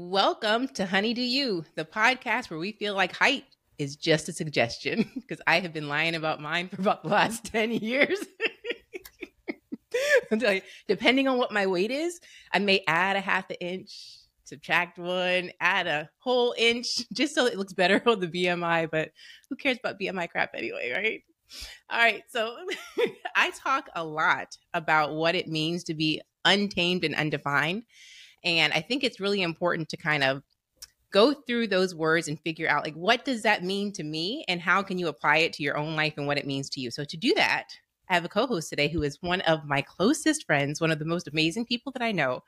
Welcome to Honeydew U, the podcast where we feel like height is just a suggestion because I have been lying about mine for about the last 10 years. depending on what my weight is, I may add a half an inch, subtract one, add a whole inch just so it looks better on the BMI. But who cares about BMI crap anyway, right? All right. So I talk a lot about what it means to be untamed and undefined. And I think it's really important to kind of go through those words and figure out like what does that mean to me and how can you apply it to your own life and what it means to you. So to do that, I have a co-host today who is one of my closest friends, one of the most amazing people that I know.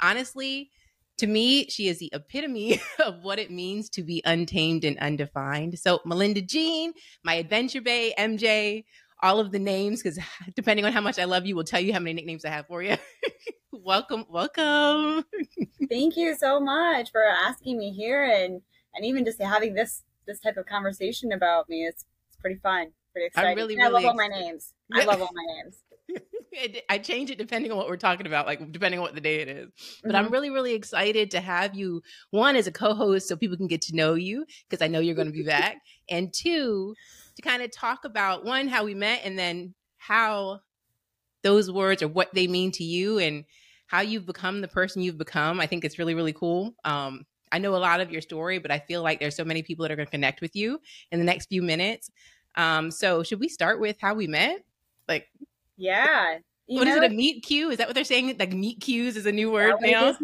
Honestly, to me, she is the epitome of what it means to be untamed and undefined. So, Melinda Jean, my adventure Bae, MJ, all of the names, because depending on how much I love you, will tell you how many nicknames I have for you. welcome, welcome. Thank you so much for asking me here and and even just having this this type of conversation about me. It's it's pretty fun, pretty exciting. I really, I love all my names. I love all my names. I change it depending on what we're talking about, like depending on what the day it is. But mm-hmm. I'm really, really excited to have you one as a co-host so people can get to know you because I know you're going to be back, and two to kind of talk about one how we met and then how those words or what they mean to you and how you've become the person you've become. I think it's really, really cool. Um, I know a lot of your story, but I feel like there's so many people that are going to connect with you in the next few minutes. Um, so should we start with how we met? Like, yeah. You what know, is it? A meet cute? Is that what they're saying? Like meet cues is a new word now?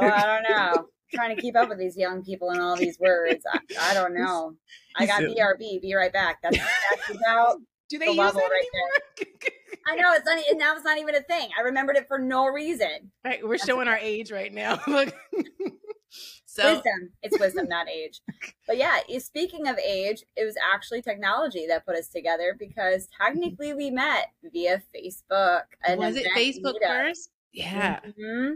I don't know. Trying to keep up with these young people and all these words. I, I don't know. I got BRB. Be right back. That's, that's about do they the use that right anymore? I know it's not. Now it's not even a thing. I remembered it for no reason. Right, we're That's showing our age right now. so wisdom. It's wisdom, not age. But yeah, speaking of age, it was actually technology that put us together because technically we met via Facebook. Was it Facebook meetup. first? Yeah. Mm-hmm.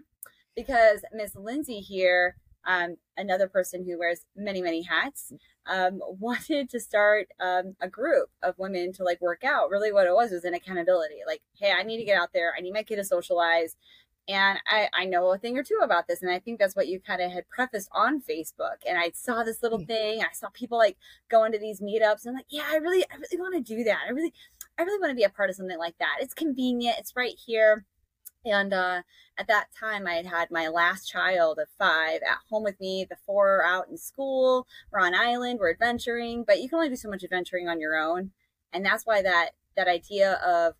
Because Miss Lindsay here um, another person who wears many, many hats, um, wanted to start um, a group of women to like work out. Really, what it was was an accountability. Like, hey, I need to get out there. I need my kid to socialize. And I, I know a thing or two about this. And I think that's what you kind of had prefaced on Facebook. And I saw this little hmm. thing. I saw people like going to these meetups. And I'm like, yeah, I really, I really want to do that. I really, I really want to be a part of something like that. It's convenient. It's right here. And uh, at that time, I had had my last child of five at home with me. The four are out in school. We're on island. We're adventuring, but you can only do so much adventuring on your own. And that's why that that idea of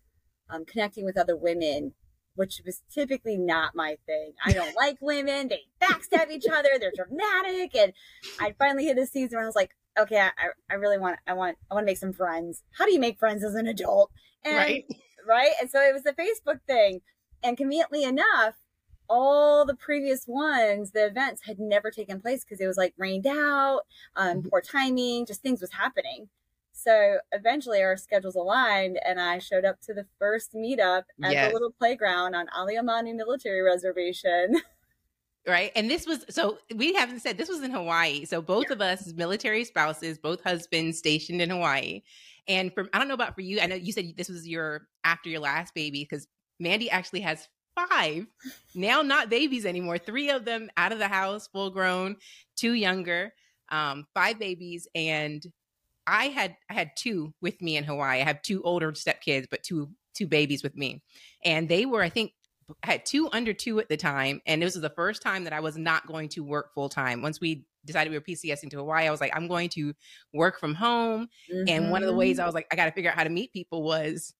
um, connecting with other women, which was typically not my thing. I don't like women. They backstab each other. They're dramatic. And I finally hit a season where I was like, okay, I, I really want, I want, I want to make some friends. How do you make friends as an adult? And, right. Right. And so it was the Facebook thing and conveniently enough, all the previous ones, the events had never taken place because it was like rained out, um, mm-hmm. poor timing, just things was happening. So eventually our schedules aligned and I showed up to the first meetup at yes. the little playground on Aliamanu military reservation. Right. And this was so we haven't said this was in Hawaii. So both yeah. of us military spouses, both husbands stationed in Hawaii. And from I don't know about for you, I know you said this was your after your last baby because Mandy actually has five, now not babies anymore, three of them out of the house, full grown, two younger, um, five babies. And I had I had two with me in Hawaii. I have two older stepkids, but two two babies with me. And they were, I think, I had two under two at the time. And this was the first time that I was not going to work full time. Once we decided we were PCSing to Hawaii, I was like, I'm going to work from home. Mm-hmm. And one of the ways I mm-hmm. was like, I got to figure out how to meet people was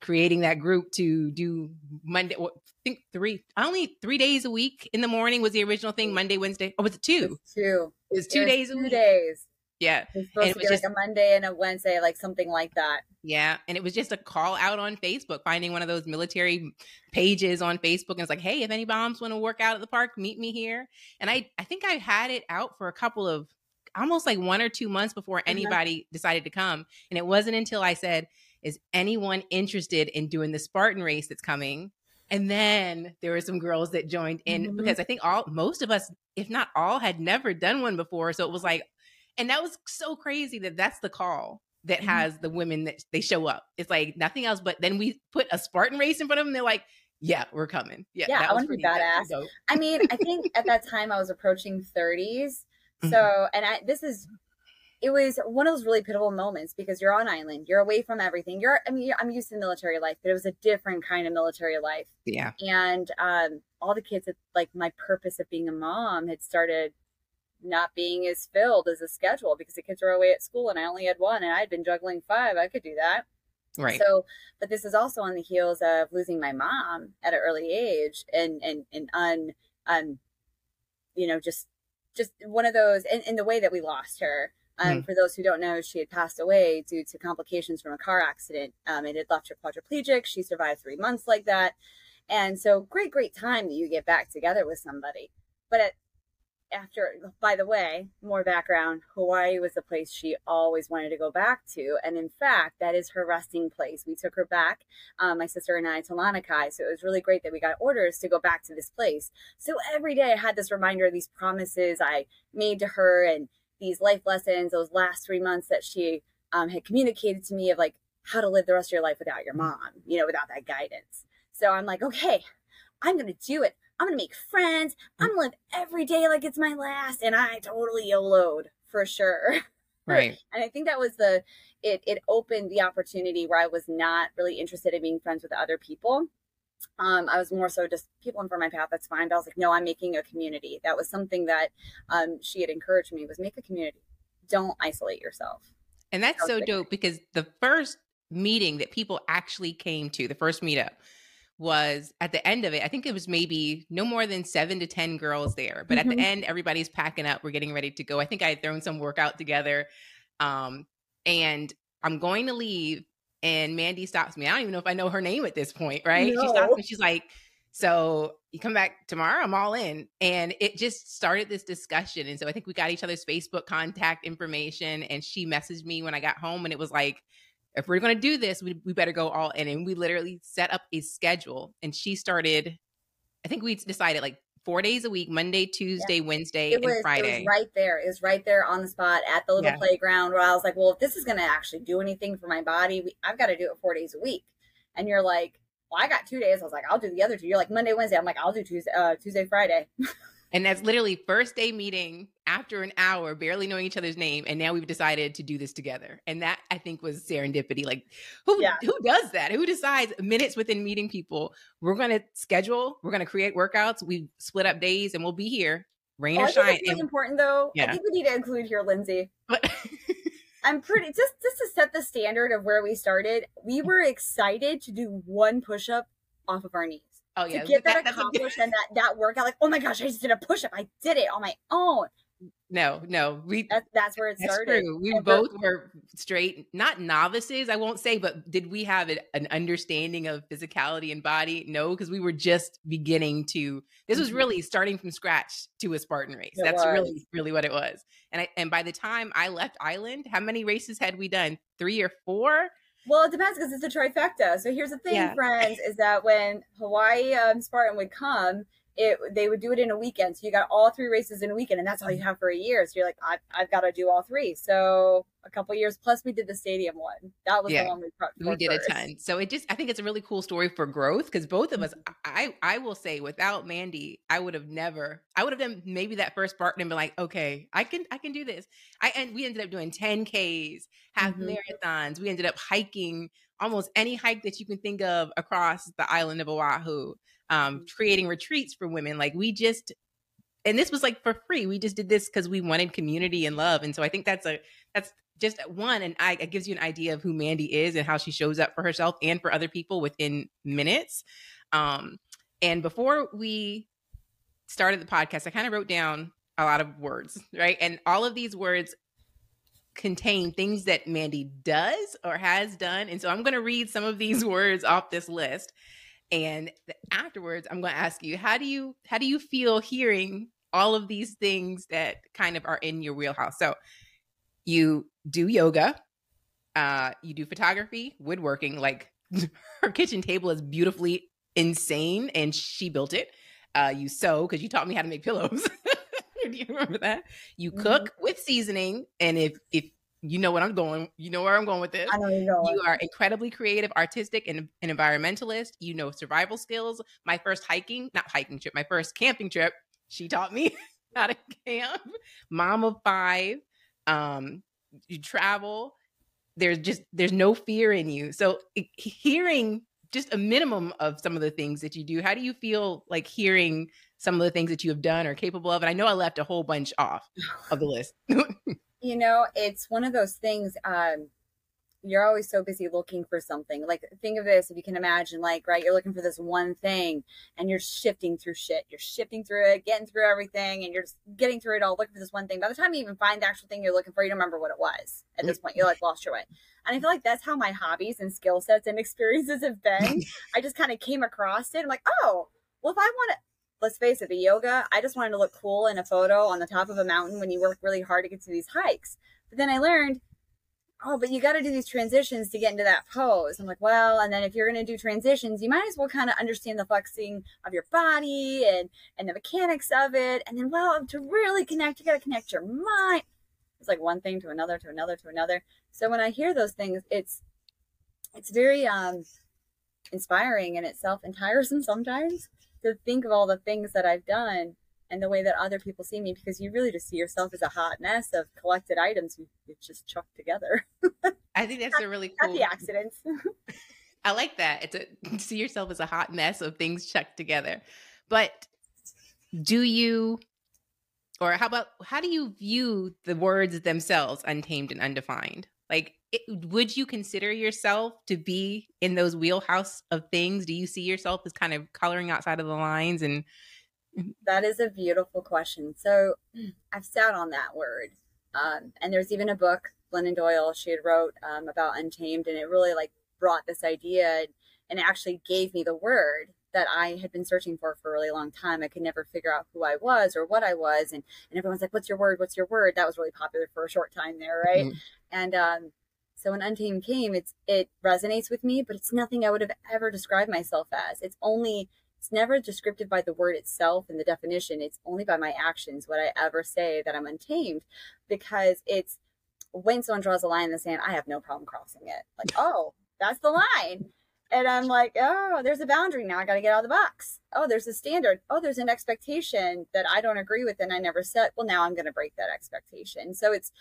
creating that group to do Monday. Well, I think three, only three days a week in the morning was the original thing. Monday, Wednesday. Oh, was it two? It's two. It was two it days. two week. days. Yeah, supposed and to be just, like a Monday and a Wednesday, like something like that. Yeah, and it was just a call out on Facebook, finding one of those military pages on Facebook, and it's like, hey, if any bombs want to work out at the park, meet me here. And I, I think I had it out for a couple of, almost like one or two months before mm-hmm. anybody mm-hmm. decided to come, and it wasn't until I said, is anyone interested in doing the Spartan race that's coming? And then there were some girls that joined in mm-hmm. because I think all most of us, if not all, had never done one before. So it was like, and that was so crazy that that's the call that mm-hmm. has the women that they show up. It's like nothing else. But then we put a Spartan race in front of them. They're like, yeah, we're coming. Yeah, yeah, I want to be badass. I mean, I think at that time I was approaching 30s. Mm-hmm. So, and I this is it was one of those really pitiful moments because you're on island, you're away from everything. You're, I mean, I'm used to military life, but it was a different kind of military life. Yeah. And um, all the kids, had, like my purpose of being a mom, had started not being as filled as a schedule because the kids were away at school and I only had one and I had been juggling five. I could do that. Right. So, but this is also on the heels of losing my mom at an early age and, and, and un, um, you know, just, just one of those, and, and the way that we lost her. Um, mm. For those who don't know, she had passed away due to complications from a car accident. Um, it had left her quadriplegic. She survived three months like that. And so, great, great time that you get back together with somebody. But at after by the way more background hawaii was the place she always wanted to go back to and in fact that is her resting place we took her back um, my sister and i to lanikai so it was really great that we got orders to go back to this place so every day i had this reminder of these promises i made to her and these life lessons those last three months that she um, had communicated to me of like how to live the rest of your life without your mom you know without that guidance so i'm like okay i'm gonna do it I'm gonna make friends. I'm gonna live every day like it's my last, and I totally YOLO'd for sure. Right. and I think that was the it. It opened the opportunity where I was not really interested in being friends with other people. Um, I was more so just people in front of my path. That's fine. But I was like, no, I'm making a community. That was something that um, she had encouraged me was make a community. Don't isolate yourself. And that's that so dope because the first meeting that people actually came to, the first meetup, was at the end of it, I think it was maybe no more than seven to 10 girls there. But mm-hmm. at the mm-hmm. end, everybody's packing up. We're getting ready to go. I think I had thrown some workout together. Um, and I'm going to leave. And Mandy stops me. I don't even know if I know her name at this point, right? No. She stops me. She's like, So you come back tomorrow, I'm all in. And it just started this discussion. And so I think we got each other's Facebook contact information. And she messaged me when I got home. And it was like, if we're going to do this, we, we better go all in. And we literally set up a schedule. And she started, I think we decided like four days a week Monday, Tuesday, yeah. Wednesday, was, and Friday. It was right there. It was right there on the spot at the little yeah. playground where I was like, well, if this is going to actually do anything for my body, we, I've got to do it four days a week. And you're like, well, I got two days. I was like, I'll do the other two. You're like Monday, Wednesday. I'm like, I'll do Tuesday, uh, Tuesday, Friday. And that's literally first day meeting after an hour, barely knowing each other's name, and now we've decided to do this together. And that I think was serendipity. Like, who yeah. who does that? Who decides minutes within meeting people? We're going to schedule. We're going to create workouts. We split up days, and we'll be here, rain oh, or shine. It's really important, though. Yeah. I think we need to include here, Lindsay. I'm pretty just just to set the standard of where we started. We mm-hmm. were excited to do one push up off of our knees. Oh yeah, to get that, that accomplished and that that workout, like oh my gosh, I just did a push up. I did it on my own. No, no, we. That's, that's where it that's started. True. We and both were straight, not novices, I won't say, but did we have an understanding of physicality and body? No, because we were just beginning to. This was mm-hmm. really starting from scratch to a Spartan race. That's was. really, really what it was. And I, and by the time I left Island, how many races had we done? Three or four? Well, it depends because it's a trifecta. So here's the thing, yeah. friends, is that when Hawaii um, Spartan would come, it they would do it in a weekend. So you got all three races in a weekend, and that's all you have for a year. So you're like, I've, I've got to do all three. So a couple years plus, we did the stadium one. That was yeah, the one we we did first. a ton. So it just I think it's a really cool story for growth because both of us, mm-hmm. I I will say, without Mandy, I would have never. I would have done maybe that first Spartan and been like, okay, I can I can do this. I and we ended up doing 10ks, half mm-hmm. marathons. We ended up hiking almost any hike that you can think of across the island of Oahu um, mm-hmm. creating retreats for women. Like we just, and this was like for free. We just did this because we wanted community and love. And so I think that's a that's just one, and I it gives you an idea of who Mandy is and how she shows up for herself and for other people within minutes. Um, and before we started the podcast, I kind of wrote down a lot of words, right? And all of these words contain things that Mandy does or has done. And so I'm going to read some of these words off this list and afterwards i'm going to ask you how do you how do you feel hearing all of these things that kind of are in your wheelhouse? So you do yoga uh you do photography woodworking like her kitchen table is beautifully insane and she built it. Uh you sew because you taught me how to make pillows. Do you remember that? You mm-hmm. cook with seasoning and if if you know what I'm going. You know where I'm going with this. I know you're going. You are incredibly creative, artistic, and an environmentalist. You know survival skills. My first hiking, not hiking trip, my first camping trip, she taught me how to camp. Mom of five. Um, you travel. There's just there's no fear in you. So hearing just a minimum of some of the things that you do, how do you feel like hearing some of the things that you have done or capable of? And I know I left a whole bunch off of the list. you know, it's one of those things. Um, you're always so busy looking for something. Like, think of this if you can imagine, like, right, you're looking for this one thing and you're shifting through shit. You're shifting through it, getting through everything, and you're just getting through it all, looking for this one thing. By the time you even find the actual thing you're looking for, you don't remember what it was at this point. You're like lost your way. And I feel like that's how my hobbies and skill sets and experiences have been. I just kind of came across it. I'm like, oh, well, if I want to, let's face it, the yoga, I just wanted to look cool in a photo on the top of a mountain when you work really hard to get to these hikes. But then I learned, oh, but you got to do these transitions to get into that pose. I'm like, well, and then if you're going to do transitions, you might as well kind of understand the flexing of your body and and the mechanics of it. And then, well, to really connect, you got to connect your mind. It's like one thing to another, to another, to another. So when I hear those things, it's it's very um inspiring in itself and tiresome sometimes to think of all the things that I've done and the way that other people see me because you really just see yourself as a hot mess of collected items you, you just chucked together. I think that's a really cool happy accidents. I like that. It's a see yourself as a hot mess of things chucked together. But do you or how about how do you view the words themselves untamed and undefined? Like it, would you consider yourself to be in those wheelhouse of things? Do you see yourself as kind of coloring outside of the lines and that is a beautiful question. So I've sat on that word. Um, and there's even a book, Glennon Doyle, she had wrote um, about Untamed, and it really like brought this idea and actually gave me the word that I had been searching for for a really long time. I could never figure out who I was or what I was. And, and everyone's like, what's your word? What's your word? That was really popular for a short time there. Right. Mm-hmm. And, um, so when Untamed came, it's, it resonates with me, but it's nothing I would have ever described myself as. It's only it's never descriptive by the word itself and the definition. It's only by my actions would I ever say that I'm untamed because it's when someone draws a line in the sand, I have no problem crossing it. Like, oh, that's the line. And I'm like, oh, there's a boundary now. I got to get out of the box. Oh, there's a standard. Oh, there's an expectation that I don't agree with and I never set. Well, now I'm going to break that expectation. So it's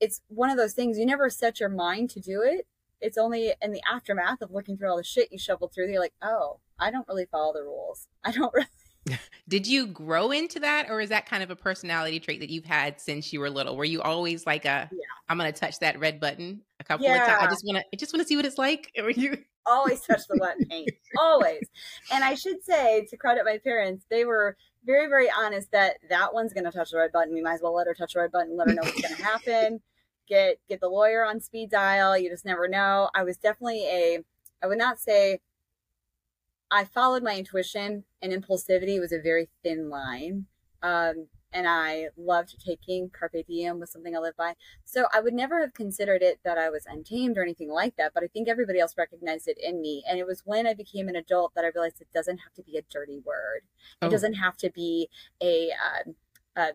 it's one of those things you never set your mind to do it. It's only in the aftermath of looking through all the shit you shoveled through. You're like, oh, I don't really follow the rules. I don't really. Did you grow into that, or is that kind of a personality trait that you've had since you were little? Were you always like a, yeah. I'm going to touch that red button a couple yeah. of times. I just want to, I just want to see what it's like. Or you always touch the button, always. And I should say, to credit my parents, they were very, very honest that that one's going to touch the red button. We might as well let her touch the red button, let her know what's going to happen. Get get the lawyer on speed dial. You just never know. I was definitely a, I would not say I followed my intuition, and impulsivity was a very thin line. Um, and I loved taking carpe diem was something I lived by. So I would never have considered it that I was untamed or anything like that. But I think everybody else recognized it in me. And it was when I became an adult that I realized it doesn't have to be a dirty word. Oh. It doesn't have to be a, uh, a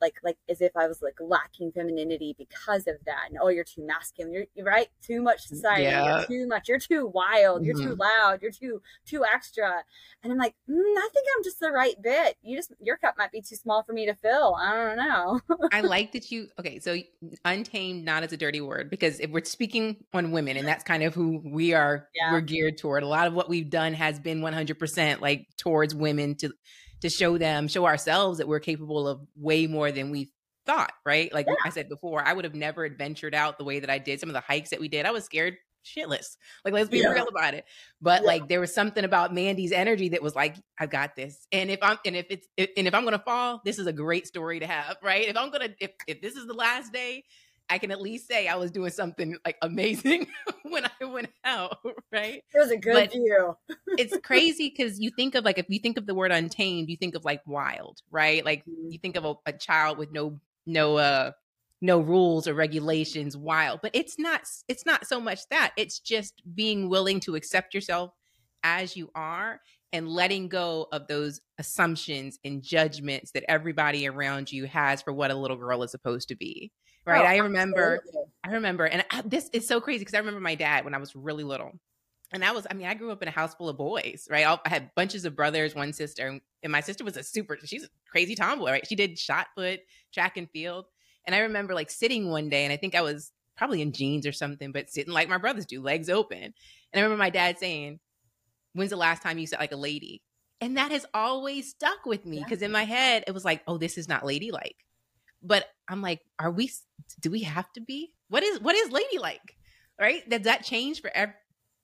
like like as if I was like lacking femininity because of that. And oh, you're too masculine. You're, you're right. Too much society. Yeah. You're too much. You're too wild. You're mm-hmm. too loud. You're too too extra. And I'm like, mm, I think I'm just the right bit. You just your cup might be too small for me to fill. I don't know. I like that you. Okay, so untamed, not as a dirty word, because if we're speaking on women, and that's kind of who we are. Yeah. We're geared toward. A lot of what we've done has been 100 percent like towards women to to show them, show ourselves that we're capable of way more than we thought, right? Like yeah. I said before, I would have never adventured out the way that I did. Some of the hikes that we did, I was scared shitless. Like, let's be yeah. real about it. But yeah. like, there was something about Mandy's energy that was like, I got this. And if I'm, and if it's, and if I'm gonna fall, this is a great story to have, right? If I'm gonna, if if this is the last day, I can at least say I was doing something like amazing when I went out, right? It was a good but view. it's crazy because you think of like if you think of the word untamed, you think of like wild, right? Like mm-hmm. you think of a, a child with no no uh no rules or regulations, wild. But it's not it's not so much that. It's just being willing to accept yourself as you are and letting go of those assumptions and judgments that everybody around you has for what a little girl is supposed to be. Right. Oh, I remember, absolutely. I remember, and I, this is so crazy because I remember my dad when I was really little. And I was, I mean, I grew up in a house full of boys, right? I had bunches of brothers, one sister, and my sister was a super, she's a crazy tomboy, right? She did shot put, track and field. And I remember like sitting one day, and I think I was probably in jeans or something, but sitting like my brothers do, legs open. And I remember my dad saying, When's the last time you sat like a lady? And that has always stuck with me because yeah. in my head, it was like, Oh, this is not ladylike. But I'm like, Are we, do we have to be? What is, what is ladylike? Right? Does that change for every,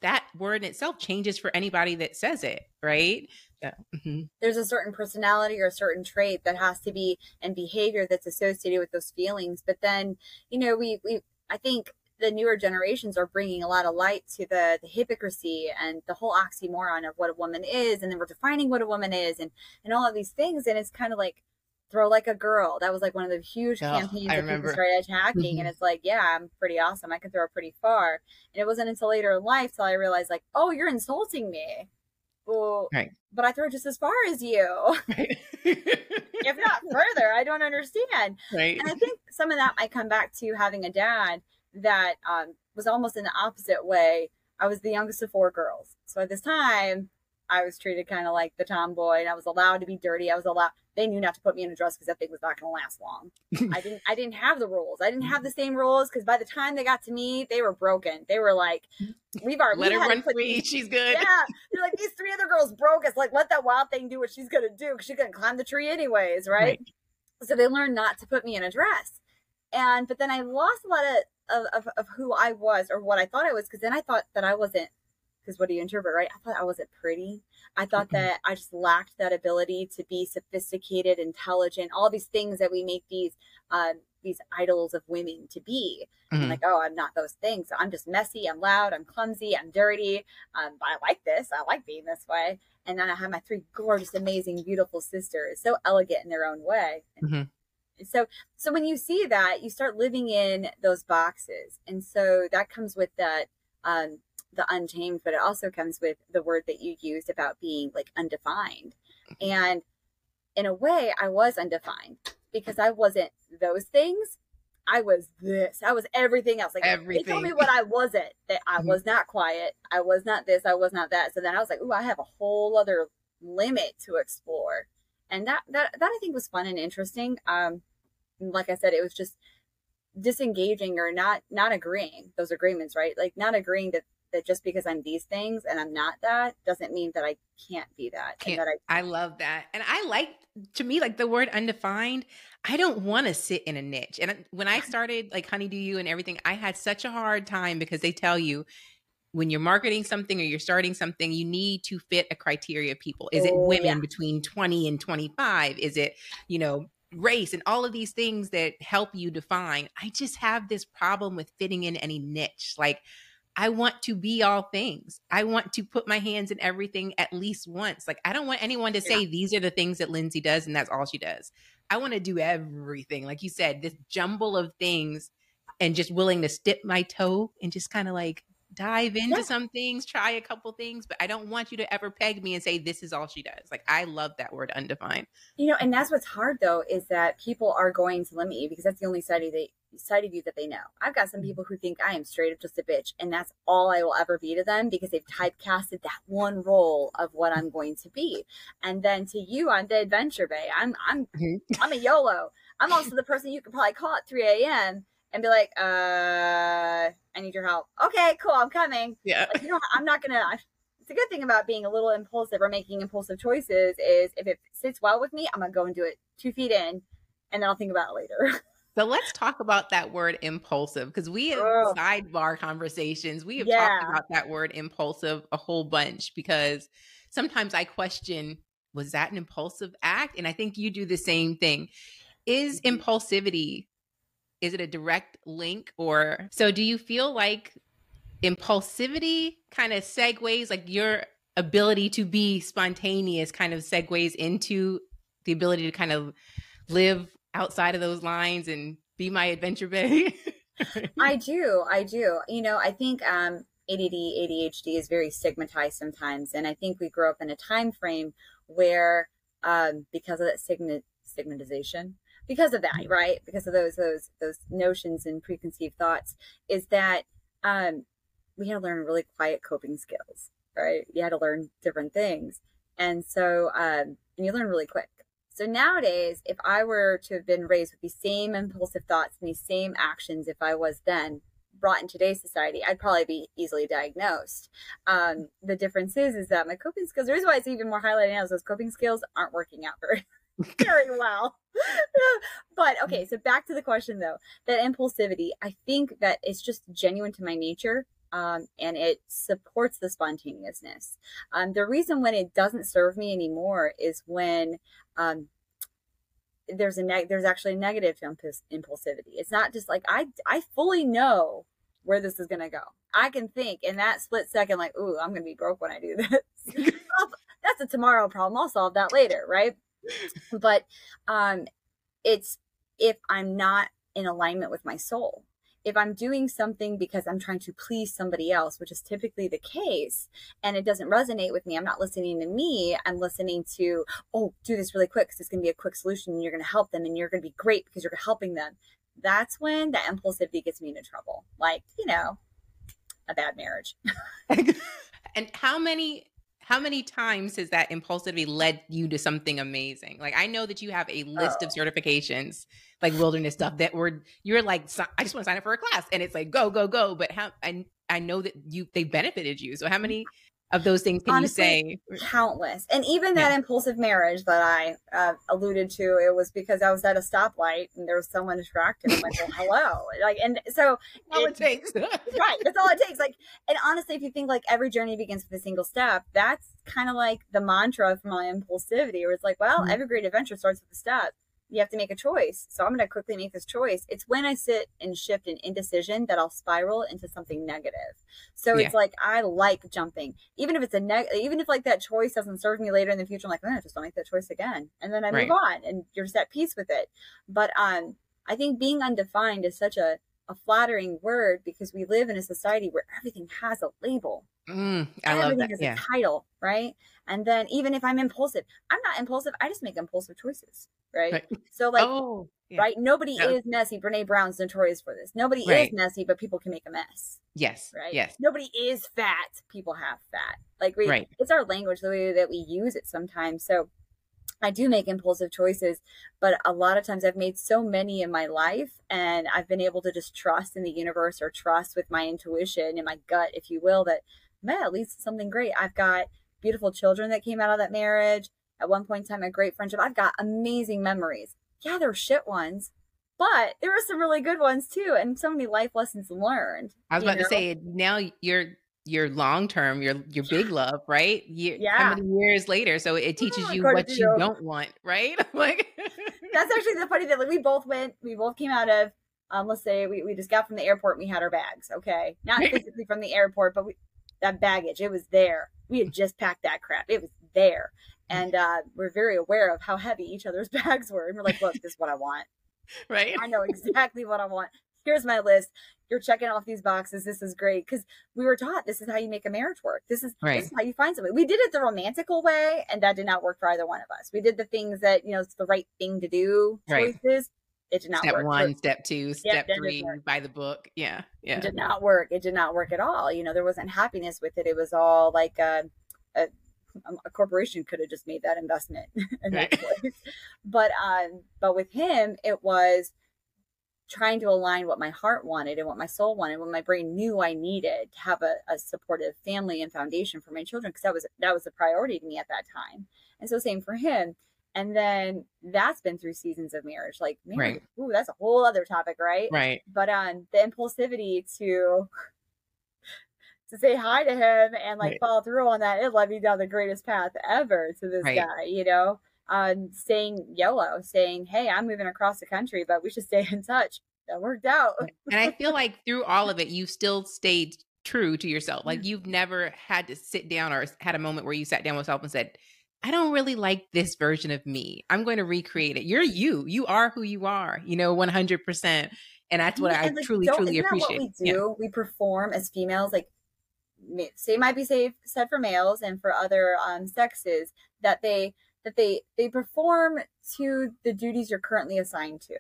that word in itself changes for anybody that says it, right? Yeah. Mm-hmm. There's a certain personality or a certain trait that has to be and behavior that's associated with those feelings. But then, you know, we, we, I think the newer generations are bringing a lot of light to the, the hypocrisy and the whole oxymoron of what a woman is. And then we're defining what a woman is and, and all of these things. And it's kind of like, throw like a girl. That was like one of the huge oh, campaigns that people started attacking. Mm-hmm. And it's like, yeah, I'm pretty awesome. I can throw pretty far. And it wasn't until later in life till I realized like, oh, you're insulting me. Well, right. but I throw just as far as you. Right. if not further, I don't understand. Right. And I think some of that might come back to having a dad that um, was almost in the opposite way. I was the youngest of four girls. So at this time, I was treated kind of like the tomboy and I was allowed to be dirty. I was allowed, they knew not to put me in a dress because that thing was not going to last long. I didn't, I didn't have the rules. I didn't have the mm-hmm. same rules because by the time they got to me, they were broken. They were like, we've already, let her run free. These, she's good. Yeah. They're like, these three other girls broke us. Like, let that wild thing do what she's going to do because she's going to climb the tree anyways. Right? right? So they learned not to put me in a dress. And, but then I lost a lot of, of, of, of who I was or what I thought I was because then I thought that I wasn't because what do you introvert, right? I thought I wasn't pretty. I thought mm-hmm. that I just lacked that ability to be sophisticated, intelligent, all these things that we make these um, these idols of women to be. Mm-hmm. like, oh, I'm not those things. I'm just messy. I'm loud. I'm clumsy. I'm dirty. Um, but I like this. I like being this way. And then I have my three gorgeous, amazing, beautiful sisters, so elegant in their own way. Mm-hmm. So, so when you see that, you start living in those boxes, and so that comes with that um, the untamed, but it also comes with the word that you used about being like undefined. Mm-hmm. And in a way, I was undefined because I wasn't those things. I was this. I was everything else. Like everything. they told me what I wasn't. That I mm-hmm. was not quiet. I was not this. I was not that. So then I was like, "Ooh, I have a whole other limit to explore," and that that that I think was fun and interesting. Um, like I said, it was just disengaging or not not agreeing those agreements, right? Like not agreeing that that just because I'm these things and I'm not that doesn't mean that I can't be that. Can't, that I, I love that. And I like to me like the word undefined. I don't want to sit in a niche. And when I started like Honeydew U and everything, I had such a hard time because they tell you when you're marketing something or you're starting something, you need to fit a criteria of people. Is it oh, women yeah. between 20 and 25? Is it, you know, race and all of these things that help you define? I just have this problem with fitting in any niche. Like I want to be all things. I want to put my hands in everything at least once. Like, I don't want anyone to say yeah. these are the things that Lindsay does and that's all she does. I want to do everything. Like you said, this jumble of things and just willing to dip my toe and just kind of like dive into yeah. some things, try a couple things, but I don't want you to ever peg me and say this is all she does. Like I love that word undefined. You know, and that's what's hard though is that people are going to limit you because that's the only side of the side of you that they know. I've got some mm-hmm. people who think I am straight up just a bitch, and that's all I will ever be to them because they've typecasted that one role of what I'm going to be. And then to you, I'm the adventure Bae. I'm I'm mm-hmm. I'm a YOLO. I'm also the person you could probably call at 3 a.m. and be like, uh, I need your help. Okay, cool, I'm coming. Yeah. Like, you know, I'm not gonna. It's a good thing about being a little impulsive or making impulsive choices is if it sits well with me, I'm gonna go and do it two feet in, and then I'll think about it later. So let's talk about that word impulsive because we have oh. sidebar conversations. We have yeah. talked about that word impulsive a whole bunch because sometimes I question was that an impulsive act? And I think you do the same thing. Is mm-hmm. impulsivity is it a direct link or so do you feel like impulsivity kind of segues like your ability to be spontaneous kind of segues into the ability to kind of live outside of those lines and be my adventure Bae? I do. I do. You know, I think um ADD, ADHD is very stigmatized sometimes. And I think we grow up in a time frame where, um, because of that stigma, stigmatization, because of that, right? Because of those those those notions and preconceived thoughts, is that um, we had to learn really quiet coping skills, right? You had to learn different things, and so um, and you learn really quick. So nowadays, if I were to have been raised with these same impulsive thoughts and these same actions, if I was then brought in today's society, I'd probably be easily diagnosed. Um, the difference is, is that my coping skills, the reason why it's even more highlighted now is those coping skills aren't working out very, very well. but okay, so back to the question though, that impulsivity, I think that it's just genuine to my nature. Um, and it supports the spontaneousness. Um, the reason when it doesn't serve me anymore is when um, there's a neg- there's actually a negative to impulsivity. It's not just like I I fully know where this is going to go. I can think in that split second, like, ooh, I'm to be broke when I do this. That's a tomorrow problem. I'll solve that later, right? But um, it's if I'm not in alignment with my soul. If I'm doing something because I'm trying to please somebody else, which is typically the case, and it doesn't resonate with me, I'm not listening to me. I'm listening to, oh, do this really quick because it's going to be a quick solution and you're going to help them and you're going to be great because you're helping them that's when the impulsivity gets me into trouble. Like, you know, a bad marriage. and how many how many times has that impulsivity led you to something amazing? Like I know that you have a list oh. of certifications, like wilderness stuff that were you're like I just want to sign up for a class and it's like go go go. But how I I know that you they benefited you. So how many of those things can Honestly, you say? Countless. And even that yeah. impulsive marriage that I uh, alluded to, it was because I was at a stoplight and there was someone distracted. I'm like, well, hello. Like, and so all it, it takes. right. That's all it takes. Like, and honestly, if you think like every journey begins with a single step, that's kind of like the mantra for my impulsivity, where it's like, well, mm-hmm. every great adventure starts with a step you have to make a choice. So I'm going to quickly make this choice. It's when I sit and shift in indecision that I'll spiral into something negative. So yeah. it's like I like jumping, even if it's a neg, even if like that choice doesn't serve me later in the future. I'm like, oh, just don't make that choice again, and then I right. move on, and you're just at peace with it. But um, I think being undefined is such a a flattering word because we live in a society where everything has a label. Mm, I everything love that. has yeah. a title, right? And then even if I'm impulsive, I'm not impulsive. I just make impulsive choices, right? right. So like, oh, yeah. right? Nobody no. is messy. Brene Brown's notorious for this. Nobody right. is messy, but people can make a mess. Yes. Right. Yes. Nobody is fat. People have fat. Like we, right. it's our language, the way that we use it sometimes. So I do make impulsive choices, but a lot of times I've made so many in my life and I've been able to just trust in the universe or trust with my intuition and my gut, if you will, that man, at least something great. I've got beautiful children that came out of that marriage. At one point in time, a great friendship. I've got amazing memories. Yeah, there were shit ones, but there were some really good ones too, and so many life lessons learned. I was about know? to say now you're your long term, your your big love, right? You, yeah. How many years later? So it teaches you what you, you don't want, right? like that's actually the funny thing. Like we both went, we both came out of, um, let's say we, we just got from the airport. and We had our bags, okay, not physically from the airport, but we that baggage, it was there. We had just packed that crap. It was there, and uh, we're very aware of how heavy each other's bags were. And we're like, look, this is what I want. Right. I know exactly what I want here's my list. You're checking off these boxes. This is great because we were taught this is how you make a marriage work. This is, right. this is how you find somebody. We did it the romantical way, and that did not work for either one of us. We did the things that you know it's the right thing to do choices. Right. It did not step work. one, step two, step three, by the book. Yeah, yeah. It did not work. It did not work at all. You know, there wasn't happiness with it. It was all like a, a a corporation could have just made that investment in right. that place. But um, but with him, it was trying to align what my heart wanted and what my soul wanted, what my brain knew I needed to have a, a supportive family and foundation for my children, because that was that was a priority to me at that time. And so same for him. And then that's been through seasons of marriage. Like, man, right. ooh, that's a whole other topic, right? Right. But um the impulsivity to to say hi to him and like right. follow through on that, it led me down the greatest path ever to this right. guy, you know? Um, saying YOLO, saying, Hey, I'm moving across the country, but we should stay in touch. That worked out. and I feel like through all of it, you still stayed true to yourself. Like you've never had to sit down or had a moment where you sat down with yourself and said, I don't really like this version of me. I'm going to recreate it. You're you. You are who you are, you know, 100%. And that's what I, I like, truly, truly appreciate. we do? Yeah. We perform as females, like say might be safe said for males and for other um, sexes that they that they they perform to the duties you're currently assigned to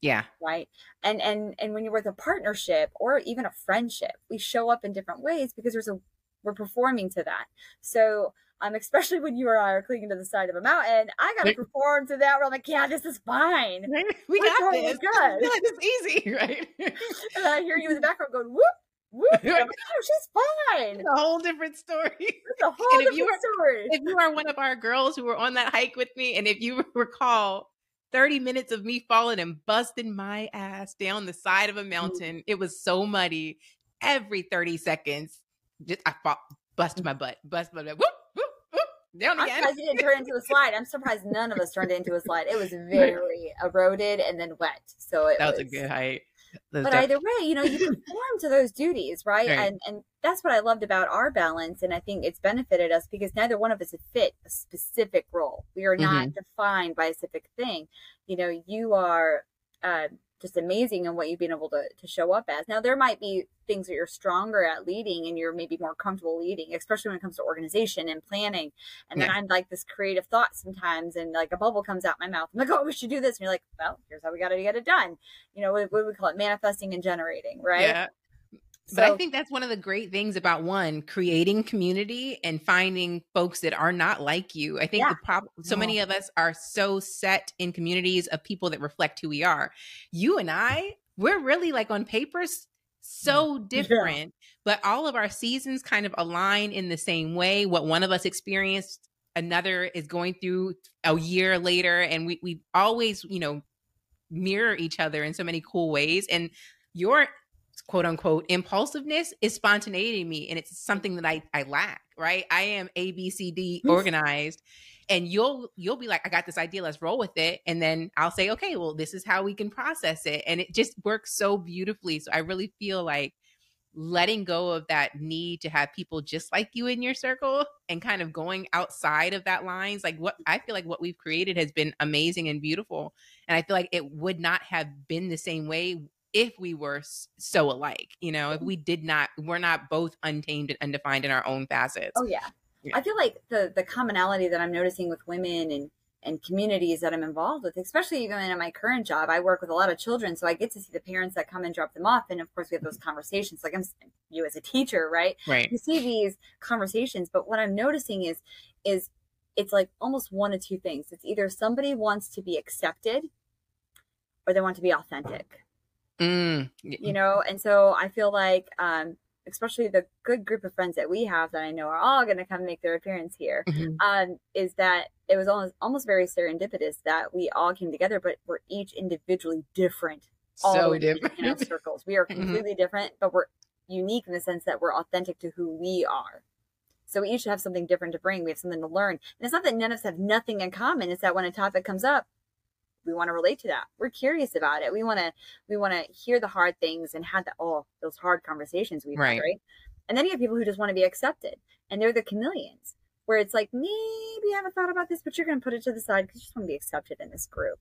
yeah right and and and when you're with a partnership or even a friendship we show up in different ways because there's a we're performing to that so um, especially when you or I are clinging to the side of a mountain, I got to perform to that. Where I'm like, yeah, this is fine. We We're got this. Good. It's easy, right? and I hear you in the background going, whoop, Oh, she's fine. It's a whole different story. It's a whole different you story. If you are one of our girls who were on that hike with me, and if you recall, 30 minutes of me falling and busting my ass down the side of a mm. mountain. It was so muddy. Every 30 seconds, just I fought, bust my butt, bust my butt. Whoop, whoop, whoop, down I'm surprised you didn't turn into a slide. I'm surprised none of us turned into a slide. It was very eroded and then wet. So it that was, was a good height but def- either way, you know, you conform to those duties, right? right? And and that's what I loved about our balance, and I think it's benefited us because neither one of us fit a specific role. We are not mm-hmm. defined by a specific thing. You know, you are. Uh, just amazing in what you've been able to, to show up as. Now, there might be things that you're stronger at leading and you're maybe more comfortable leading, especially when it comes to organization and planning. And yeah. then I'm like this creative thought sometimes, and like a bubble comes out my mouth. I'm like, oh, we should do this. And you're like, well, here's how we got to get it done. You know, what, what do we call it? Manifesting and generating, right? Yeah. So, but I think that's one of the great things about one creating community and finding folks that are not like you. I think yeah. the problem so many of us are so set in communities of people that reflect who we are. You and I, we're really like on papers mm. so different, yeah. but all of our seasons kind of align in the same way. What one of us experienced, another is going through a year later, and we we always, you know, mirror each other in so many cool ways. And your quote unquote impulsiveness is spontaneity to me and it's something that I, I lack right? I am a b c d hmm. organized and you'll you'll be like i got this idea let's roll with it and then i'll say okay well this is how we can process it and it just works so beautifully. So i really feel like letting go of that need to have people just like you in your circle and kind of going outside of that lines like what i feel like what we've created has been amazing and beautiful and i feel like it would not have been the same way if we were so alike, you know, if we did not, we're not both untamed and undefined in our own facets. Oh yeah. yeah. I feel like the the commonality that I'm noticing with women and and communities that I'm involved with, especially even in my current job, I work with a lot of children, so I get to see the parents that come and drop them off, and of course we have those mm-hmm. conversations. Like I'm you as a teacher, right? Right. You see these conversations, but what I'm noticing is is it's like almost one of two things. It's either somebody wants to be accepted, or they want to be authentic Mm. You know, and so I feel like, um, especially the good group of friends that we have that I know are all going to come make their appearance here, mm-hmm. um, is that it was almost almost very serendipitous that we all came together, but we're each individually different. So different in our circles. We are mm-hmm. completely mm-hmm. different, but we're unique in the sense that we're authentic to who we are. So we each have something different to bring. We have something to learn. And it's not that none of us have nothing in common. It's that when a topic comes up, we want to relate to that. We're curious about it. We want to we want to hear the hard things and have the oh those hard conversations we've right. right? And then you have people who just want to be accepted and they're the chameleons where it's like maybe i haven't thought about this but you're going to put it to the side because you just want to be accepted in this group.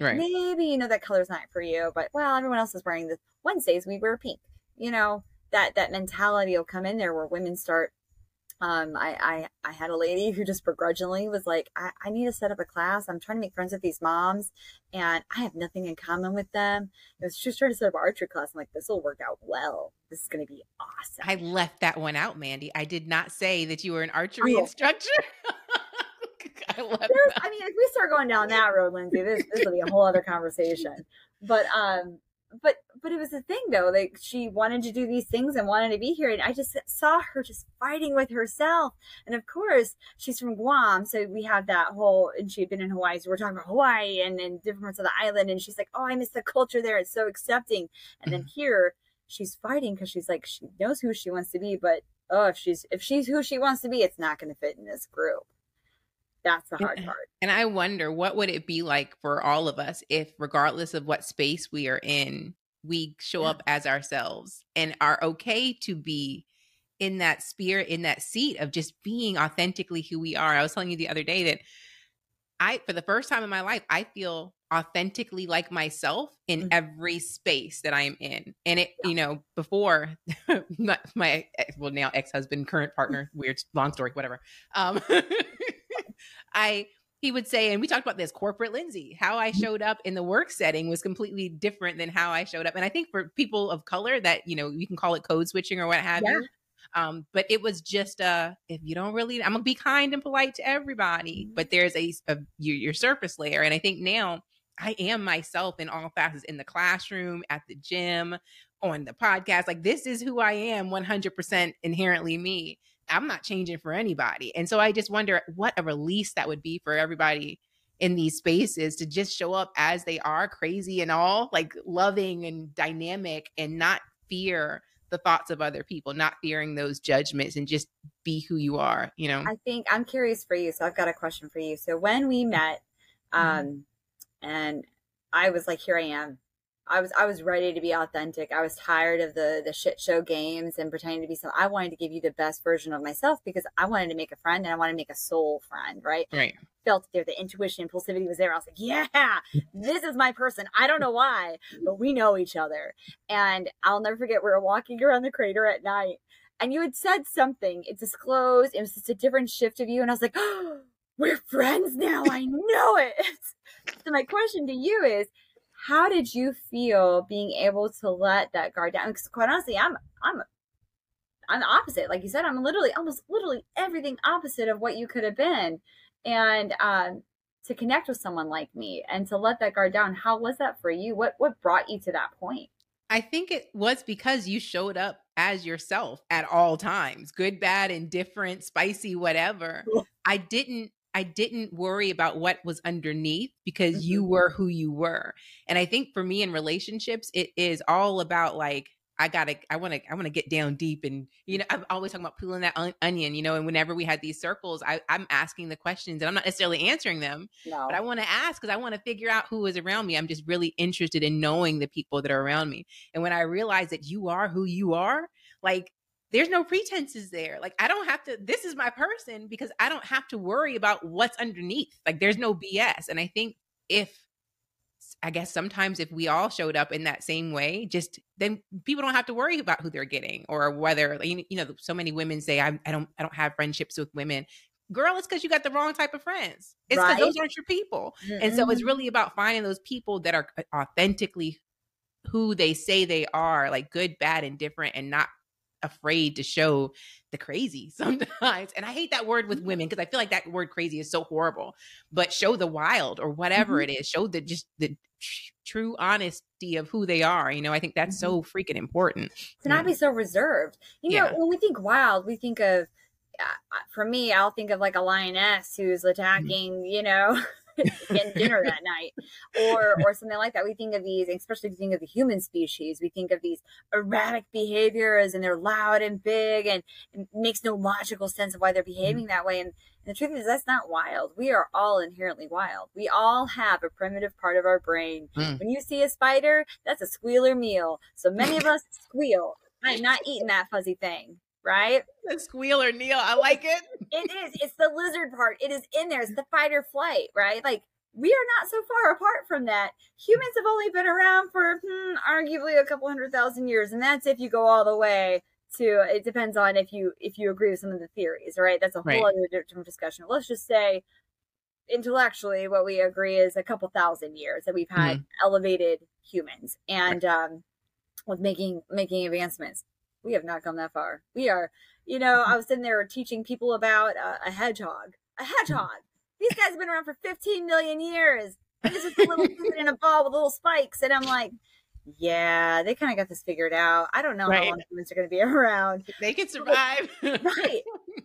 Right. Maybe you know that color's not for you but well everyone else is wearing this wednesdays we wear pink. You know that that mentality will come in there where women start um, I, I, I had a lady who just begrudgingly was like, I, I need to set up a class. I'm trying to make friends with these moms and I have nothing in common with them. It was just trying to set up an archery class. I'm like, this will work out well. This is going to be awesome. I left that one out, Mandy. I did not say that you were an archery oh. instructor. I, love I mean, if we start going down that road, Lindsay, this, this will be a whole other conversation. But, um, but but it was a thing though like she wanted to do these things and wanted to be here and i just saw her just fighting with herself and of course she's from guam so we have that whole and she had been in hawaii so we're talking about hawaii and, and different parts of the island and she's like oh i miss the culture there it's so accepting and then mm-hmm. here she's fighting because she's like she knows who she wants to be but oh if she's if she's who she wants to be it's not going to fit in this group that's the hard part. And I wonder what would it be like for all of us if regardless of what space we are in, we show yeah. up as ourselves and are okay to be in that spirit in that seat of just being authentically who we are. I was telling you the other day that I, for the first time in my life, I feel authentically like myself in mm-hmm. every space that I am in. And it, yeah. you know, before my, my, well, now ex husband, current partner, weird, long story, whatever. Um, I, he would say, and we talked about this corporate Lindsay, how I mm-hmm. showed up in the work setting was completely different than how I showed up. And I think for people of color that, you know, you can call it code switching or what have yeah. you. Um, but it was just uh if you don't really I'm gonna be kind and polite to everybody, mm-hmm. but there's a, a your, your surface layer. And I think now I am myself in all facets in the classroom, at the gym, on the podcast. Like this is who I am 100% inherently me. I'm not changing for anybody. And so I just wonder what a release that would be for everybody in these spaces to just show up as they are, crazy and all, like loving and dynamic and not fear the thoughts of other people, not fearing those judgments and just be who you are, you know? I think I'm curious for you. So I've got a question for you. So when we met, mm-hmm. um, mm-hmm and I was like, here I am. I was I was ready to be authentic. I was tired of the the shit show games and pretending to be some. I wanted to give you the best version of myself because I wanted to make a friend and I wanted to make a soul friend, right? Right. Felt there, the intuition, impulsivity was there. I was like, yeah, this is my person. I don't know why, but we know each other. And I'll never forget we were walking around the crater at night, and you had said something. It disclosed. It was just a different shift of you, and I was like, oh, we're friends now. I know it. so my question to you is, how did you feel being able to let that guard down? Because quite honestly, I'm I'm I'm the opposite. Like you said, I'm literally almost literally everything opposite of what you could have been. And um, to connect with someone like me and to let that guard down, how was that for you? What what brought you to that point? I think it was because you showed up as yourself at all times, good, bad, indifferent, spicy, whatever. I didn't I didn't worry about what was underneath because mm-hmm. you were who you were. And I think for me in relationships, it is all about like, I gotta, I wanna, I wanna get down deep, and you know, I'm always talking about peeling that on- onion, you know. And whenever we had these circles, I, I'm asking the questions, and I'm not necessarily answering them, no. but I want to ask because I want to figure out who is around me. I'm just really interested in knowing the people that are around me. And when I realize that you are who you are, like there's no pretenses there. Like I don't have to this is my person because I don't have to worry about what's underneath. Like there's no BS. And I think if I guess sometimes if we all showed up in that same way, just then people don't have to worry about who they're getting or whether you know so many women say I, I don't I don't have friendships with women. Girl, it's because you got the wrong type of friends. It's because right. those aren't your people. Mm-hmm. And so it's really about finding those people that are uh, authentically who they say they are, like good, bad, and different, and not afraid to show the crazy sometimes. And I hate that word with women because I feel like that word crazy is so horrible. But show the wild or whatever mm-hmm. it is. Show the just the true honesty of who they are. You know, I think that's mm-hmm. so freaking important. To not be so reserved. You know, yeah. when we think wild, we think of uh, for me, I'll think of like a lioness who's mm-hmm. attacking, mm-hmm. you know, getting dinner that night or or something like that. We think of these especially if you think of the human species we think of these erratic behaviors and they're loud and big and it makes no logical sense of why they're mm-hmm. behaving that way. And, and the truth is that's not wild. We are all inherently wild. We all have a primitive part of our brain. Mm. when you see a spider that's a squealer meal. So many of us squeal. I'm not eating that fuzzy thing right? The squealer, Neil. I like it. it is. It's the lizard part. It is in there. It's the fight or flight, right? Like we are not so far apart from that. Humans have only been around for hmm, arguably a couple hundred thousand years, and that's if you go all the way to. It depends on if you if you agree with some of the theories, right? That's a whole right. other different discussion. Let's just say intellectually what we agree is a couple thousand years that we've had mm-hmm. elevated humans and um with making making advancements we have not come that far. We are, you know, I was sitting there teaching people about uh, a hedgehog. A hedgehog. These guys have been around for 15 million years. And this is a little human in a ball with little spikes. And I'm like, yeah, they kind of got this figured out. I don't know right. how long humans are going to be around. They can survive. right.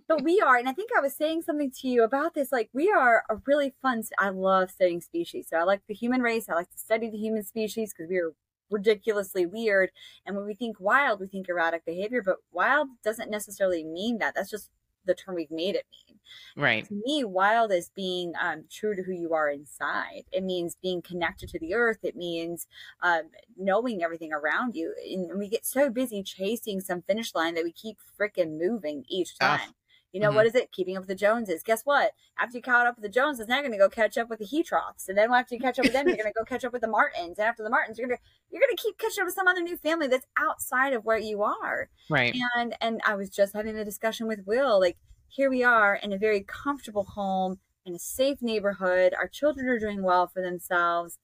But we are. And I think I was saying something to you about this. Like, we are a really fun, I love studying species. So I like the human race. I like to study the human species because we are ridiculously weird. And when we think wild, we think erratic behavior, but wild doesn't necessarily mean that. That's just the term we've made it mean. Right. To me, wild is being um, true to who you are inside. It means being connected to the earth. It means um, knowing everything around you. And we get so busy chasing some finish line that we keep freaking moving each time. You know, mm-hmm. what is it? Keeping up with the Joneses. Guess what? After you caught up with the Joneses, now you're going to go catch up with the Heathrops. And then after you catch up with them, you're going to go catch up with the Martins. And after the Martins, you're going to, you're going to keep catching up with some other new family that's outside of where you are. Right. And, and I was just having a discussion with Will, like, here we are in a very comfortable home in a safe neighborhood. Our children are doing well for themselves.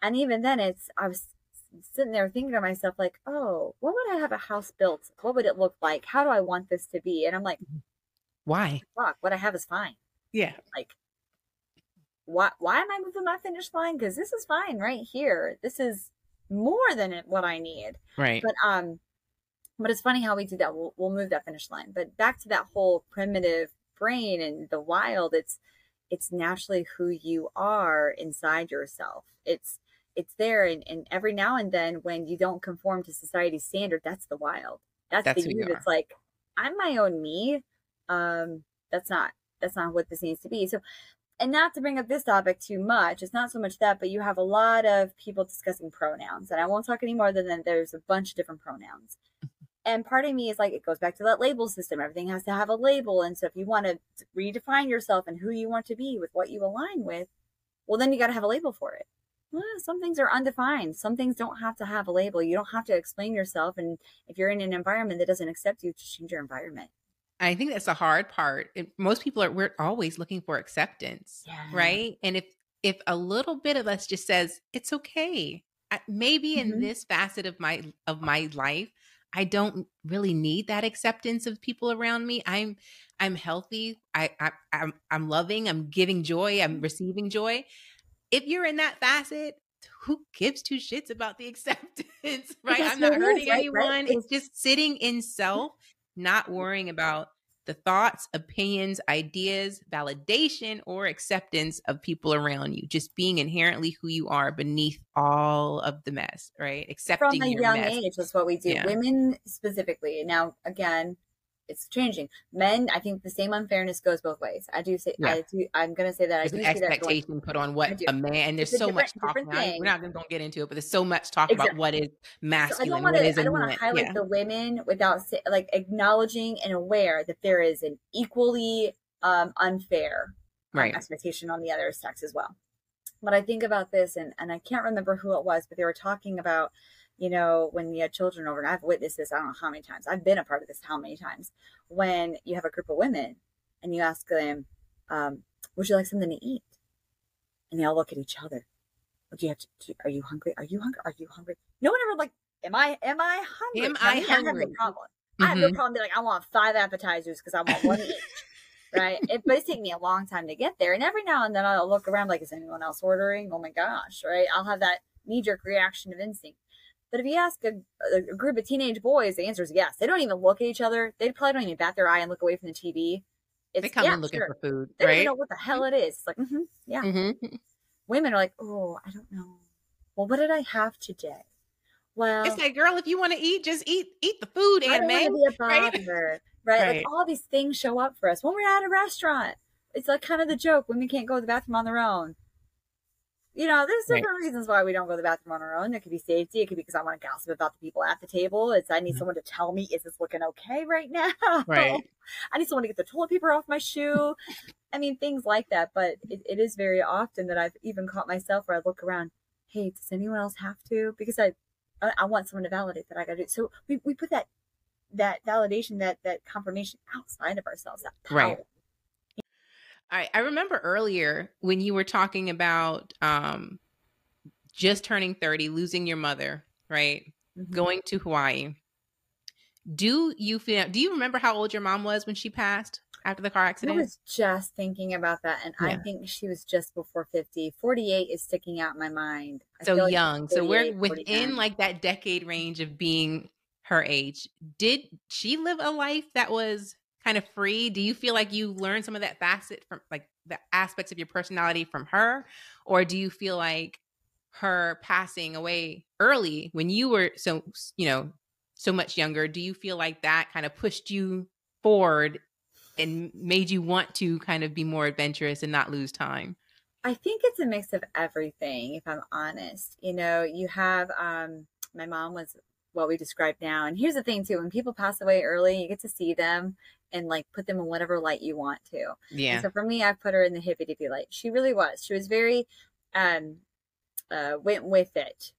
And even then, it's, I was sitting there thinking to myself, like, oh, what would I have a house built? What would it look like? How do I want this to be? And I'm like, why? Fuck, what I have is fine. Yeah. Like, why, why am I moving my finish line? Because this is fine right here. This is more than what I need. Right. But, um, but it's funny how we do that. We'll, we'll move that finish line. But back to that whole primitive brain and the wild, it's, it's naturally who you are inside yourself. It's, it's there and, and every now and then when you don't conform to society's standard that's the wild that's, that's the you that's like i'm my own me um that's not that's not what this needs to be so and not to bring up this topic too much it's not so much that but you have a lot of people discussing pronouns and i won't talk any more than that there's a bunch of different pronouns and part of me is like it goes back to that label system everything has to have a label and so if you want to redefine yourself and who you want to be with what you align with well then you got to have a label for it well, some things are undefined. Some things don't have to have a label. You don't have to explain yourself. And if you're in an environment that doesn't accept you, just change your environment. I think that's the hard part. It, most people are we're always looking for acceptance, yeah. right? And if if a little bit of us just says it's okay, I, maybe mm-hmm. in this facet of my of my life, I don't really need that acceptance of people around me. I'm I'm healthy. I, I I'm I'm loving. I'm giving joy. I'm receiving joy if you're in that facet, who gives two shits about the acceptance, right? I'm not hurting is, anyone. Right? It's just sitting in self, not worrying about the thoughts, opinions, ideas, validation, or acceptance of people around you. Just being inherently who you are beneath all of the mess, right? Accepting from a young mess. age. That's what we do. Yeah. Women specifically. Now, again, it's changing. Men, I think the same unfairness goes both ways. I do say, yeah. I do, I'm going to say that there's I do an expectation put on what a man. And there's so much talk. Now. We're not going to get into it, but there's so much talk exactly. about what is masculine, so I don't want to highlight yeah. the women without like acknowledging and aware that there is an equally um, unfair um, right. expectation on the other sex as well. But I think about this, and and I can't remember who it was, but they were talking about you know, when you have children over, and I've witnessed this, I don't know how many times, I've been a part of this how many times, when you have a group of women and you ask them, um, would you like something to eat? And they all look at each other. Do you have to, are you hungry? Are you hungry? Are you hungry? No one ever like, am I, am I hungry? Am I hungry? I have no problem. Mm-hmm. I have no problem being like, I want five appetizers because I want one each. right? It, but it's taking me a long time to get there. And every now and then I'll look around like, is anyone else ordering? Oh my gosh, right? I'll have that knee jerk reaction of instinct. But if you ask a, a, group of teenage boys, the answer is yes. They don't even look at each other. They probably don't even bat their eye and look away from the TV. It's, they come yeah, in looking sure. for food. They right? don't know what the hell it is. It's like, mm-hmm, yeah. Mm-hmm. Women are like, oh, I don't know. Well, what did I have today? Well, it's like, girl, if you want to eat, just eat eat the food, I don't a right? right? right? Like all these things show up for us when we're at a restaurant. It's like kind of the joke: women can't go to the bathroom on their own you know, there's different right. reasons why we don't go to the bathroom on our own. It could be safety. It could be because I want to gossip about the people at the table. It's I need mm-hmm. someone to tell me, is this looking okay right now? Right. I need someone to get the toilet paper off my shoe. I mean, things like that. But it, it is very often that I've even caught myself where I look around, hey, does anyone else have to? Because I, I, I want someone to validate that I got to do. So we, we put that that validation, that that confirmation outside of ourselves. That power. Right. I, I remember earlier when you were talking about um, just turning 30, losing your mother, right? Mm-hmm. Going to Hawaii. Do you feel, do you remember how old your mom was when she passed after the car accident? I was just thinking about that. And yeah. I think she was just before 50. 48 is sticking out in my mind. I so young. Like so we're within 49. like that decade range of being her age. Did she live a life that was kind of free? Do you feel like you learned some of that facet from like the aspects of your personality from her? Or do you feel like her passing away early when you were so, you know, so much younger, do you feel like that kind of pushed you forward and made you want to kind of be more adventurous and not lose time? I think it's a mix of everything, if I'm honest. You know, you have um my mom was what we describe now. And here's the thing too, when people pass away early, you get to see them and like put them in whatever light you want to. Yeah. And so for me, I put her in the hippy dippy light. She really was. She was very, um, uh, went with it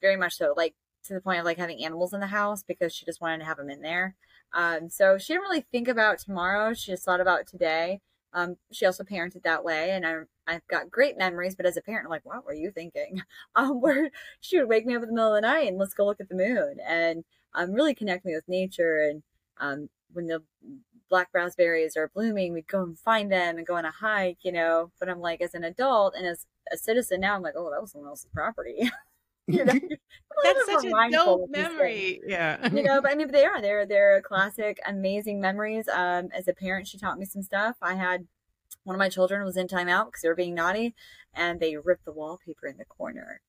very much so. Like to the point of like having animals in the house because she just wanted to have them in there. Um, so she didn't really think about tomorrow. She just thought about today. Um, she also parented that way, and I, I've got great memories. But as a parent, I'm like, what were you thinking? Um, where she would wake me up in the middle of the night and let's go look at the moon, and um, really connect me with nature. And um, when the black raspberries are blooming, we'd go and find them and go on a hike, you know. But I'm like, as an adult and as a citizen now, I'm like, oh, that was someone else's property. you know, That's such a dope memory. Yeah. you know, but I mean, but they are. They're they're classic, amazing memories. Um, as a parent, she taught me some stuff. I had one of my children was in timeout because they were being naughty, and they ripped the wallpaper in the corner.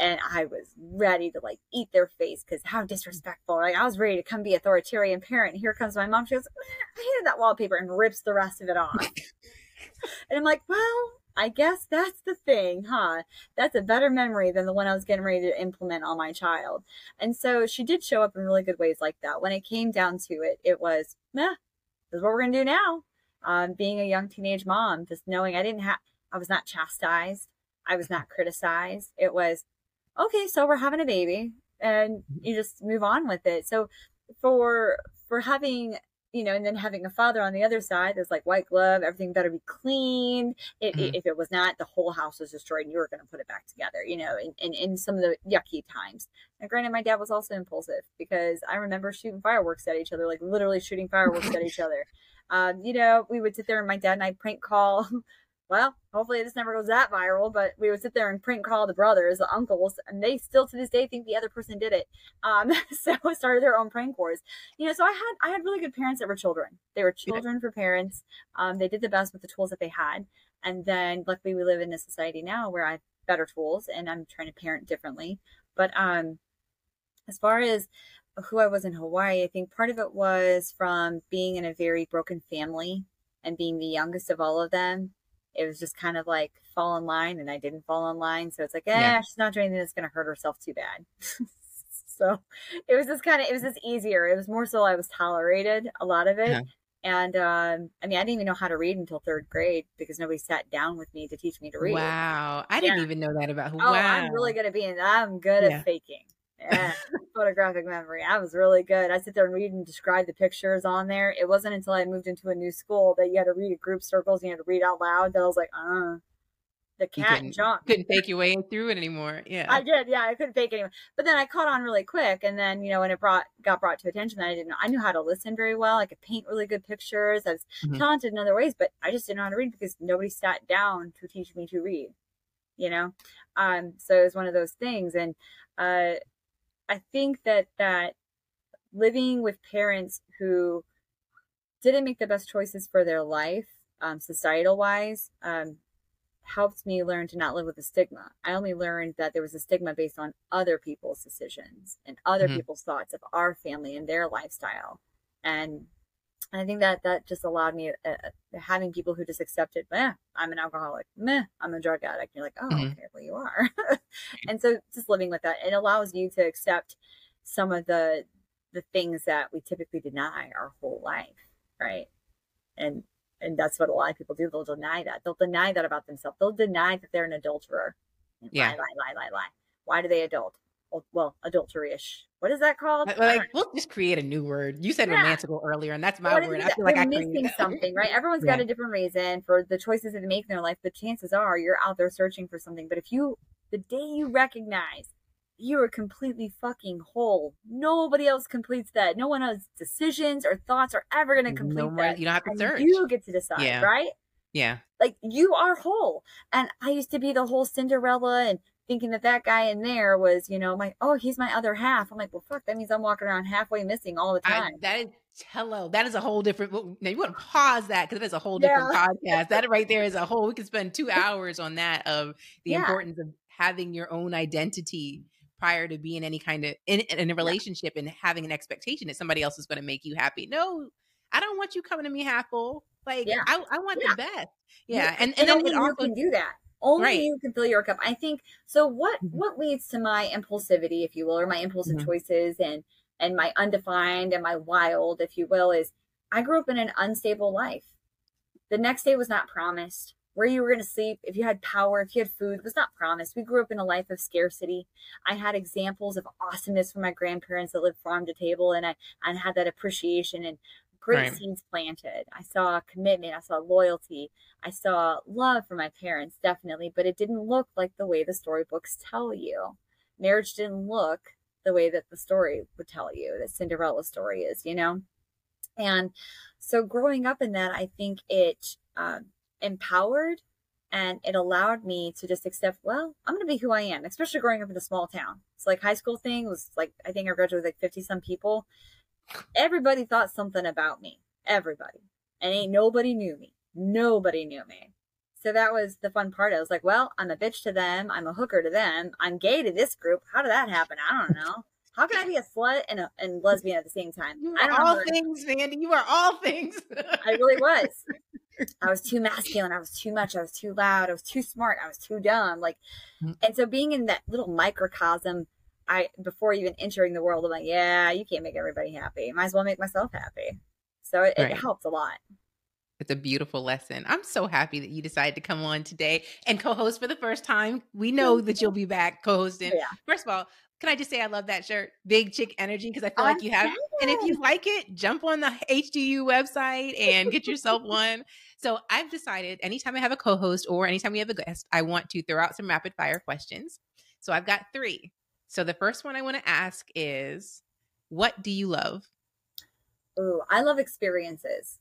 And I was ready to like eat their face because how disrespectful. Like I was ready to come be authoritarian parent. Here comes my mom. She goes, I hated that wallpaper and rips the rest of it off. and I'm like, well, I guess that's the thing, huh? That's a better memory than the one I was getting ready to implement on my child. And so she did show up in really good ways like that. When it came down to it, it was, meh, this is what we're going to do now. Um, being a young teenage mom, just knowing I didn't have, I was not chastised. I was not criticized. It was, okay, so we're having a baby and you just move on with it. So for, for having you know, and then having a father on the other side that's like white glove, everything better be clean. It, mm-hmm. If it was not, the whole house was destroyed and you were going to put it back together, you know, in, in, in some of the yucky times. And granted, my dad was also impulsive because I remember shooting fireworks at each other, like literally shooting fireworks at each other. Um, you know, we would sit there and my dad and I prank call well, hopefully this never goes that viral, but we would sit there and prank call the brothers, the uncles, and they still to this day think the other person did it. Um, so started their own prank wars. You know, so I had I had really good parents that were children. They were children yeah. for parents. Um, they did the best with the tools that they had. And then luckily we live in a society now where I have better tools and I'm trying to parent differently. But um as far as who I was in Hawaii, I think part of it was from being in a very broken family and being the youngest of all of them it was just kind of like fall in line and I didn't fall in line. So it's like, eh, yeah. she's not doing anything that's going to hurt herself too bad. so it was just kind of, it was just easier. It was more so I was tolerated a lot of it. Yeah. And um, I mean, I didn't even know how to read until third grade because nobody sat down with me to teach me to read. Wow. I didn't even know that about Oh, wow. I'm really good at being, I'm good at faking. Yeah, photographic memory. I was really good. I sit there and read and describe the pictures on there. It wasn't until I moved into a new school that you had to read a group circles and you had to read out loud that I was like, uh, the cat and John couldn't fake your way through it anymore. Yeah, I did. Yeah, I couldn't fake it anymore. But then I caught on really quick, and then you know when it brought got brought to attention that I didn't know, I knew how to listen very well. I could paint really good pictures. I was mm-hmm. talented in other ways, but I just didn't know how to read because nobody sat down to teach me to read. You know, um, so it was one of those things, and uh, I think that that living with parents who didn't make the best choices for their life, um, societal wise, um, helped me learn to not live with a stigma. I only learned that there was a stigma based on other people's decisions and other mm-hmm. people's thoughts of our family and their lifestyle. And and I think that that just allowed me uh, uh, having people who just accepted, meh, I'm an alcoholic, meh, I'm a drug addict. And you're like, oh, mm-hmm. okay, well you are. and so just living with that, it allows you to accept some of the the things that we typically deny our whole life, right? And and that's what a lot of people do. They'll deny that. They'll deny that about themselves. They'll deny that they're an adulterer. Yeah. Lie, lie, lie, lie, lie. Why do they adult? Well, adultery-ish. What is that called? Like, we'll just create a new word. You said yeah. romantical earlier, and that's my word. I feel like I'm missing something, right? Everyone's yeah. got a different reason for the choices that they make in their life. The chances are you're out there searching for something. But if you, the day you recognize you are completely fucking whole, nobody else completes that. No one else's decisions or thoughts are ever going to complete no more, that. You don't have to search. You get to decide, yeah. right? Yeah. Like you are whole. And I used to be the whole Cinderella and thinking that that guy in there was, you know, my oh, he's my other half. I'm like, well, fuck, that means I'm walking around halfway missing all the time. I, that is hello. That is a whole different. Now you want to pause that because that is a whole different yeah. podcast. That right there is a whole. We could spend two hours on that of the yeah. importance of having your own identity prior to being any kind of in, in a relationship yeah. and having an expectation that somebody else is going to make you happy. No, I don't want you coming to me half full. Like I, I want the best. Yeah, and and, and then it also can do that only right. you can fill your cup. I think so. What mm-hmm. what leads to my impulsivity, if you will, or my impulsive mm-hmm. choices and and my undefined and my wild, if you will, is I grew up in an unstable life. The next day was not promised. Where you were going to sleep, if you had power, if you had food, was not promised. We grew up in a life of scarcity. I had examples of awesomeness from my grandparents that lived farm to table, and I and had that appreciation and great right. seeds planted. I saw commitment. I saw loyalty. I saw love for my parents, definitely, but it didn't look like the way the storybooks tell you. Marriage didn't look the way that the story would tell you, that Cinderella story is, you know? And so growing up in that, I think it um, empowered and it allowed me to just accept, well, I'm going to be who I am, especially growing up in a small town. It's like high school thing was like, I think I graduated with like 50 some people. Everybody thought something about me. Everybody. And ain't nobody knew me. Nobody knew me. So that was the fun part. I was like, well, I'm a bitch to them. I'm a hooker to them. I'm gay to this group. How did that happen? I don't know. How can I be a slut and a and lesbian at the same time? You are all things, Mandy. You are all things. I really was. I was too masculine. I was too much. I was too loud. I was too smart. I was too dumb. Like, mm. and so being in that little microcosm, I before even entering the world, I'm like, yeah, you can't make everybody happy. Might as well make myself happy. So it, right. it helped a lot. It's a beautiful lesson. I'm so happy that you decided to come on today and co-host for the first time. We know that you'll be back co-hosting. Yeah. First of all, can I just say I love that shirt, Big Chick Energy, because I feel like you have. And if you like it, jump on the HDU website and get yourself one. So I've decided anytime I have a co-host or anytime we have a guest, I want to throw out some rapid fire questions. So I've got three. So the first one I want to ask is, what do you love? Oh, I love experiences.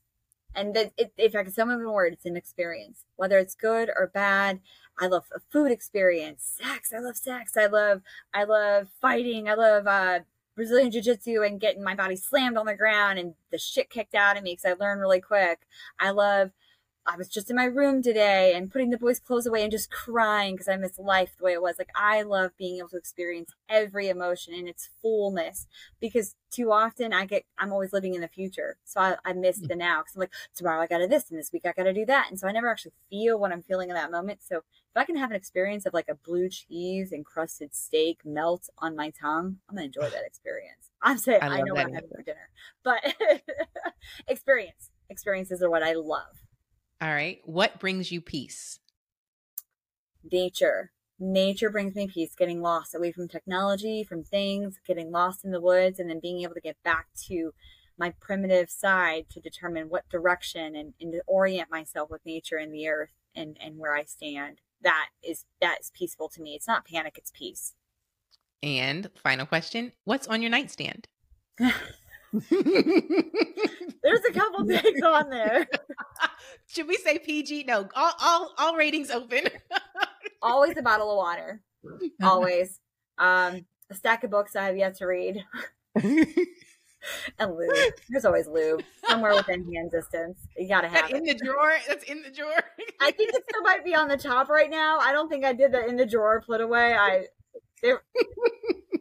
And that it, if I could sum up in a word, it's an experience. Whether it's good or bad, I love a food experience, sex. I love sex. I love, I love fighting. I love uh, Brazilian jiu jitsu and getting my body slammed on the ground and the shit kicked out of me because I learn really quick. I love I was just in my room today and putting the boys' clothes away and just crying because I miss life the way it was. Like I love being able to experience every emotion in its fullness because too often I get I'm always living in the future, so I, I miss mm. the now because I'm like tomorrow I got to this and this week I got to do that, and so I never actually feel what I'm feeling in that moment. So if I can have an experience of like a blue cheese encrusted steak melt on my tongue, I'm gonna enjoy that experience. I'm saying I, I know what I'm having for dinner, but experience experiences are what I love. All right. What brings you peace? Nature. Nature brings me peace, getting lost away from technology, from things, getting lost in the woods, and then being able to get back to my primitive side to determine what direction and, and to orient myself with nature and the earth and, and where I stand. That is that is peaceful to me. It's not panic, it's peace. And final question, what's on your nightstand? There's a couple things on there. Should we say PG? No, all all, all ratings open. Always a bottle of water. Always. Um, a stack of books I have yet to read. and lube. There's always lube somewhere within hand distance. You gotta have that in the drawer. That's in the drawer. I think it still might be on the top right now. I don't think I did the in the drawer put away. I. There,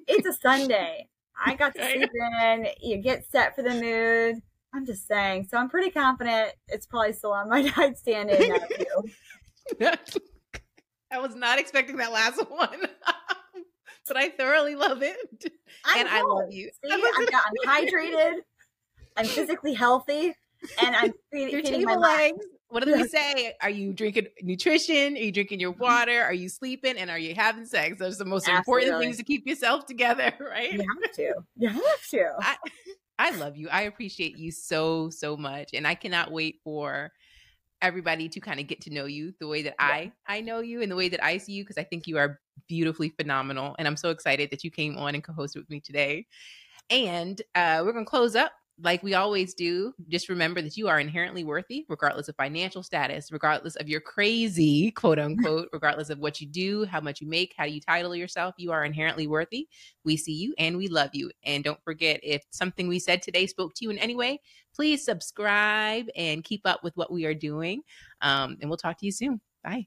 it's a Sunday. I got to sleep in. You get set for the mood. I'm just saying. So I'm pretty confident it's probably still on my nightstand in that I was not expecting that last one. but I thoroughly love it. I and I love you. See, I'm, I'm hydrated. I'm physically healthy. And I'm feeding, my legs. What do we say? Are you drinking nutrition? Are you drinking your water? Are you sleeping? And are you having sex? Those are the most Absolutely. important things to keep yourself together, right? You have to. You have to. I, I love you. I appreciate you so, so much. And I cannot wait for everybody to kind of get to know you the way that yeah. I I know you and the way that I see you because I think you are beautifully phenomenal and I'm so excited that you came on and co-hosted with me today. And uh, we're gonna close up like we always do, just remember that you are inherently worthy, regardless of financial status, regardless of your crazy, quote unquote, regardless of what you do, how much you make, how you title yourself. You are inherently worthy. We see you and we love you. And don't forget, if something we said today spoke to you in any way, please subscribe and keep up with what we are doing. Um, and we'll talk to you soon. Bye.